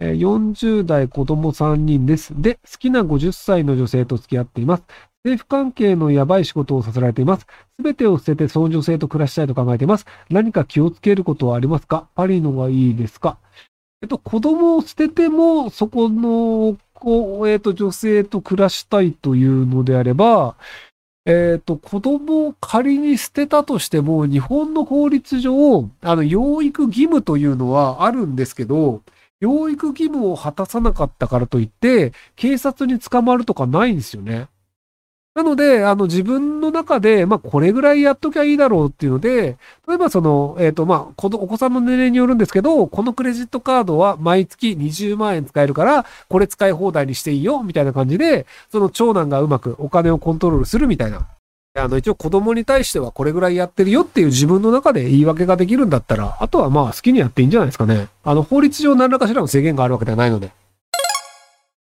40代子供3人です。で、好きな50歳の女性と付き合っています。政府関係のやばい仕事をさせられています。すべてを捨ててその女性と暮らしたいと考えています。何か気をつけることはありますか？パリのがいいですか？えっと、子供を捨てても、そこの、こえっと、女性と暮らしたいというのであれば、えっと、子供を仮に捨てたとしても、日本の法律上、あの、養育義務というのはあるんですけど、養育義務を果たさなかったからといって、警察に捕まるとかないんですよね。なので、あの、自分の中で、まあ、これぐらいやっときゃいいだろうっていうので、例えばその、えっ、と、まあ、子どお子さんの年齢によるんですけど、このクレジットカードは毎月20万円使えるから、これ使い放題にしていいよ、みたいな感じで、その長男がうまくお金をコントロールするみたいな。あの、一応子供に対してはこれぐらいやってるよっていう自分の中で言い訳ができるんだったら、あとはまあ好きにやっていいんじゃないですかね。あの、法律上何らかしらの制限があるわけではないので。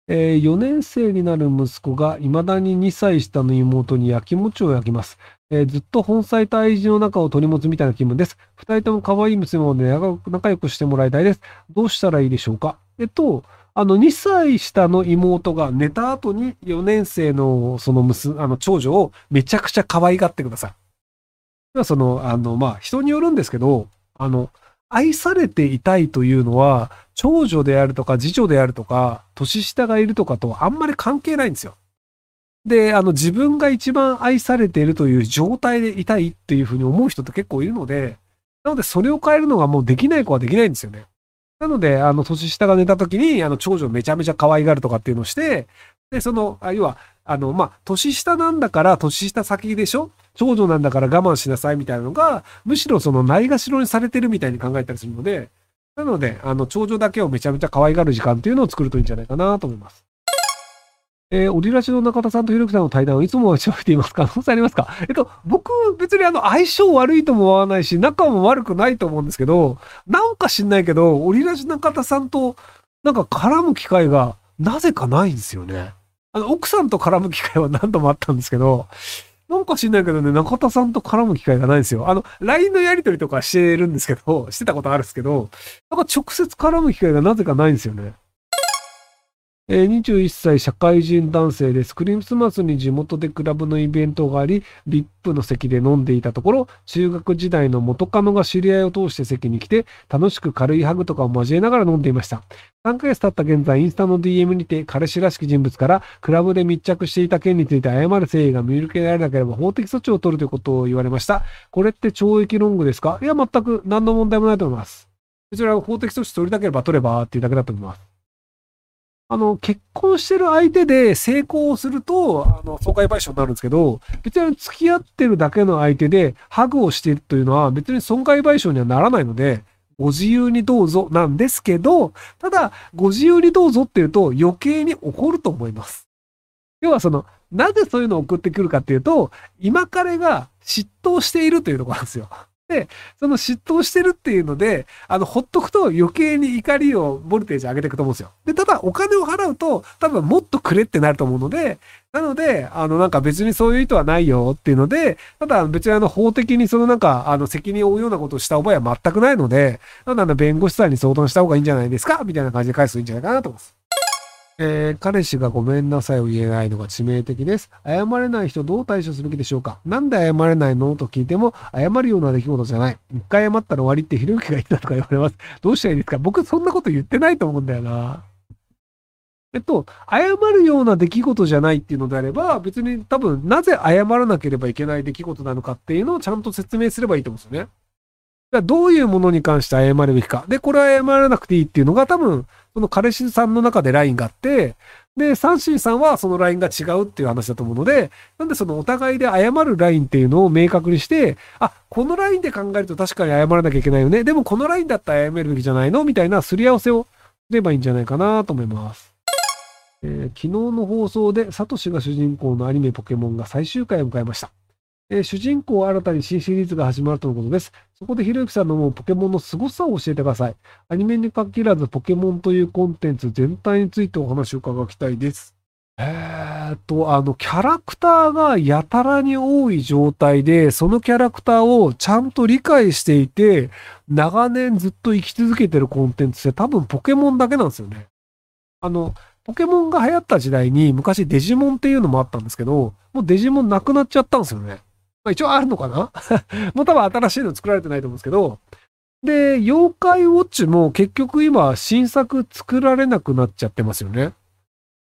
えー4年生になる息子が未だに2歳下の妹に焼き餅を焼きます。えーずっと本妻と愛人の中を取り持つみたいな気分です。二人とも可愛い娘を、ね、仲良く仲良くしてもらいたいです。どうしたらいいでしょうかえっと、あの、2歳下の妹が寝た後に4年生のその娘、あの、長女をめちゃくちゃ可愛がってください。その、あの、まあ、人によるんですけど、あの、愛されていたいというのは、長女であるとか、次女であるとか、年下がいるとかとあんまり関係ないんですよ。で、あの、自分が一番愛されているという状態でいたいっていうふうに思う人って結構いるので、なのでそれを変えるのがもうできない子はできないんですよね。なので、あの、年下が寝た時に、あの、長女めちゃめちゃ可愛がるとかっていうのをして、で、その、あ要は、あの、まあ、年下なんだから、年下先でしょ？長女なんだから我慢しなさいみたいなのが、むしろその、ないがしろにされてるみたいに考えたりするので、なので、あの、長女だけをめちゃめちゃ可愛がる時間っていうのを作るといいんじゃないかなと思います。えー、オリラジの中田さんとひろきさんの対談をいつも待ちわびています可能性ありますか？えっと、僕、別にあの、相性悪いとも思わないし、仲も悪くないと思うんですけど、なんか知んないけど、オリラジ中田さんと、なんか絡む機会が、なぜかないんですよね。あの、奥さんと絡む機会は何度もあったんですけど、なんか知んないけどね、中田さんと絡む機会がないんですよ。あの、LINE のやりとりとかしてるんですけど、してたことあるんですけど、なんか直接絡む機会がなぜかないんですよね。えー21歳社会人男性です。クリスマスに地元でクラブのイベントがあり、VIP の席で飲んでいたところ、中学時代の元カノが知り合いを通して席に来て、楽しく軽いハグとかを交えながら飲んでいました。3ヶ月経った現在、インスタの DM にて、彼氏らしき人物から、クラブで密着していた件について謝る誠意が見受けられなければ法的措置を取るということを言われました。これって懲役ロングですか？いや、全く何の問題もないと思います。別にあの法的措置取りたければ取ればっていうだけだと思います。あの、結婚してる相手で成功すると、あの、損害賠償になるんですけど、別に付き合ってるだけの相手でハグをしているというのは別に損害賠償にはならないので、ご自由にどうぞなんですけど、ただ、ご自由にどうぞっていうと余計に怒ると思います。要はその、なぜそういうのを送ってくるかっていうと、今彼が嫉妬しているというところなんですよ。で、その嫉妬してるっていうので、あの、ほっとくと余計に怒りを、ボルテージ上げていくと思うんですよ。で、ただお金を払うと、多分もっとくれってなると思うので、なので、あの、なんか別にそういう意図はないよっていうので、ただ別にあの、法的にそのなんか、あの、責任を負うようなことをした覚えは全くないので、なのであの、弁護士さんに相談した方がいいんじゃないですかみたいな感じで返すといいんじゃないかなと思います。えー彼氏がごめんなさいを言えないのが致命的です。謝れない人どう対処すべきでしょうか？なんで謝れないのと聞いても、謝るような出来事じゃない。一回謝ったら終わりってひろゆきが言ったとか言われます。どうしたらいいですか？僕そんなこと言ってないと思うんだよな。えっと、謝るような出来事じゃないっていうのであれば、別に多分なぜ謝らなければいけない出来事なのかっていうのをちゃんと説明すればいいと思うんですよね。だからどういうものに関して謝るべきか。で、これは謝らなくていいっていうのが多分、その彼氏さんの中でラインがあって、で、サンシーさんはそのラインが違うっていう話だと思うので、なんでそのお互いで謝るラインっていうのを明確にして、あ、このラインで考えると確かに謝らなきゃいけないよね。でもこのラインだったら謝るべきじゃないの？みたいなすり合わせをすればいいんじゃないかなと思います。えー昨日の放送でサトシが主人公のアニメポケモンが最終回を迎えました。えー主人公新たに新シリーズが始まるとのことです。そこでひろゆきさんの思うポケモンの凄さを教えてください。アニメに限らずポケモンというコンテンツ全体についてお話を伺いたいです。えーっと、あの、キャラクターがやたらに多い状態で、そのキャラクターをちゃんと理解していて、長年ずっと生き続けてるコンテンツって多分ポケモンだけなんですよね。あの、ポケモンが流行った時代に昔デジモンっていうのもあったんですけど、もうデジモンなくなっちゃったんですよね。まあ一応あるのかな？もう多分新しいの作られてないと思うんですけど、で、妖怪ウォッチも結局今新作作られなくなっちゃってますよね。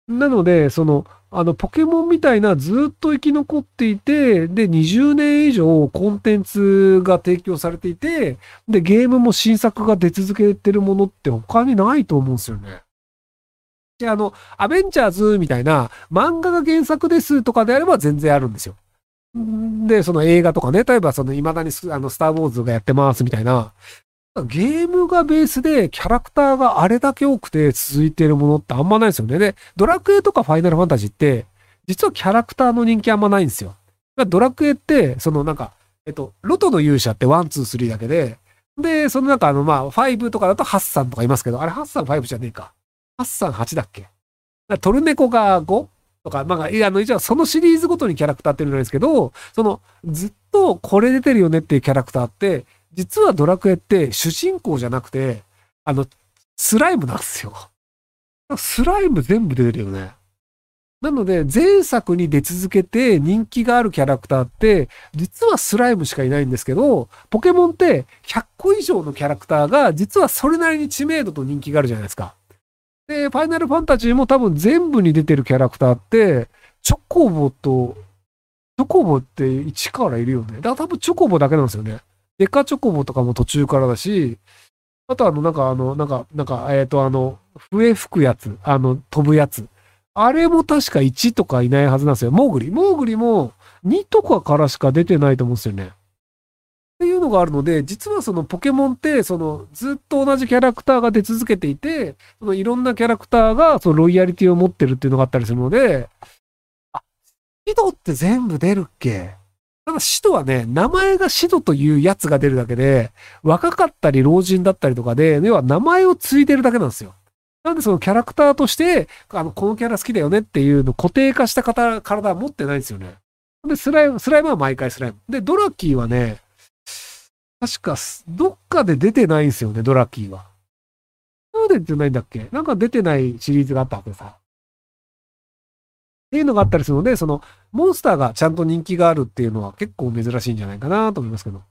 なので、その、あの、ポケモンみたいなずっと生き残っていて、で、20年以上コンテンツが提供されていて、で、ゲームも新作が出続けてるものって他にないと思うんですよね。で、あの、アベンジャーズみたいな漫画が原作ですとかであれば全然あるんですよ。で、その映画とかね、例えばその未だにあの、スターウォーズがやってますみたいな、ゲームがベースでキャラクターがあれだけ多くて続いているものってあんまないですよね。で、ドラクエとかファイナルファンタジーって、実はキャラクターの人気あんまないんですよ。ドラクエって、そのなんか、えっと、ロトの勇者って1、2、3だけで、で、その中あの、まあ、5とかだとハッサンとかいますけど、あれハッサン5じゃねえか。ハッサン8だっけ？トルネコが 5? とか、まあ、いや、あの、一応そのシリーズごとにキャラクターっていうのなんですけど、その、ずっとこれ出てるよねっていうキャラクターって、実はドラクエって主人公じゃなくて、あの、スライムなんですよ。スライム全部出てるよね。なので、前作に出続けて人気があるキャラクターって、実はスライムしかいないんですけど、ポケモンって100個以上のキャラクターが、実はそれなりに知名度と人気があるじゃないですか。で、ファイナルファンタジーも多分全部に出てるキャラクターって、チョコボと、チョコボって1からいるよね。だから多分チョコボだけなんですよね。デカチョコボとかも途中からだし、あとあの、なんかあの、なんか、なんか、えっ、ー、とあの、笛吹くやつ、あの、飛ぶやつ。あれも確か1とかいないはずなんですよ。モーグリ。モーグリも2とかからしか出てないと思うんですよね。っていうのがあるので、実はそのポケモンって、そのずっと同じキャラクターが出続けていて、そのいろんなキャラクターがそのロイヤリティを持ってるっていうのがあったりするので、あ、ヒドって全部出るっけ？ただ、使徒はね、名前が使徒というやつが出るだけで、若かったり老人だったりとかで、要は名前を継いでるだけなんですよ。なんでそのキャラクターとして、あの、このキャラ好きだよねっていうの固定化した方、体は持ってないんですよね。で、スライム、スライムは毎回スライム。で、ドラッキーはね、確か、どっかで出てないんすよね、ドラキーは。なんで出てないんだっけ？なんか出てないシリーズがあったわけさ。っていうのがあったりするので、その、モンスターがちゃんと人気があるっていうのは結構珍しいんじゃないかなと思いますけど。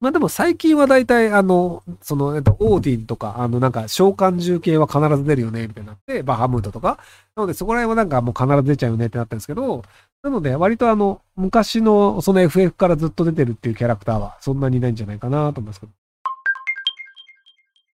まあでも最近は大体、あの、その、えっと、オーディンとか、あの、なんか、召喚獣系は必ず出るよね、みたいになって、バハムートとか。なので、そこら辺はなんかもう必ず出ちゃうよねってなったんですけど、なので、割とあの、昔の、その FF からずっと出てるっていうキャラクターは、そんなにないんじゃないかなと思いますけど。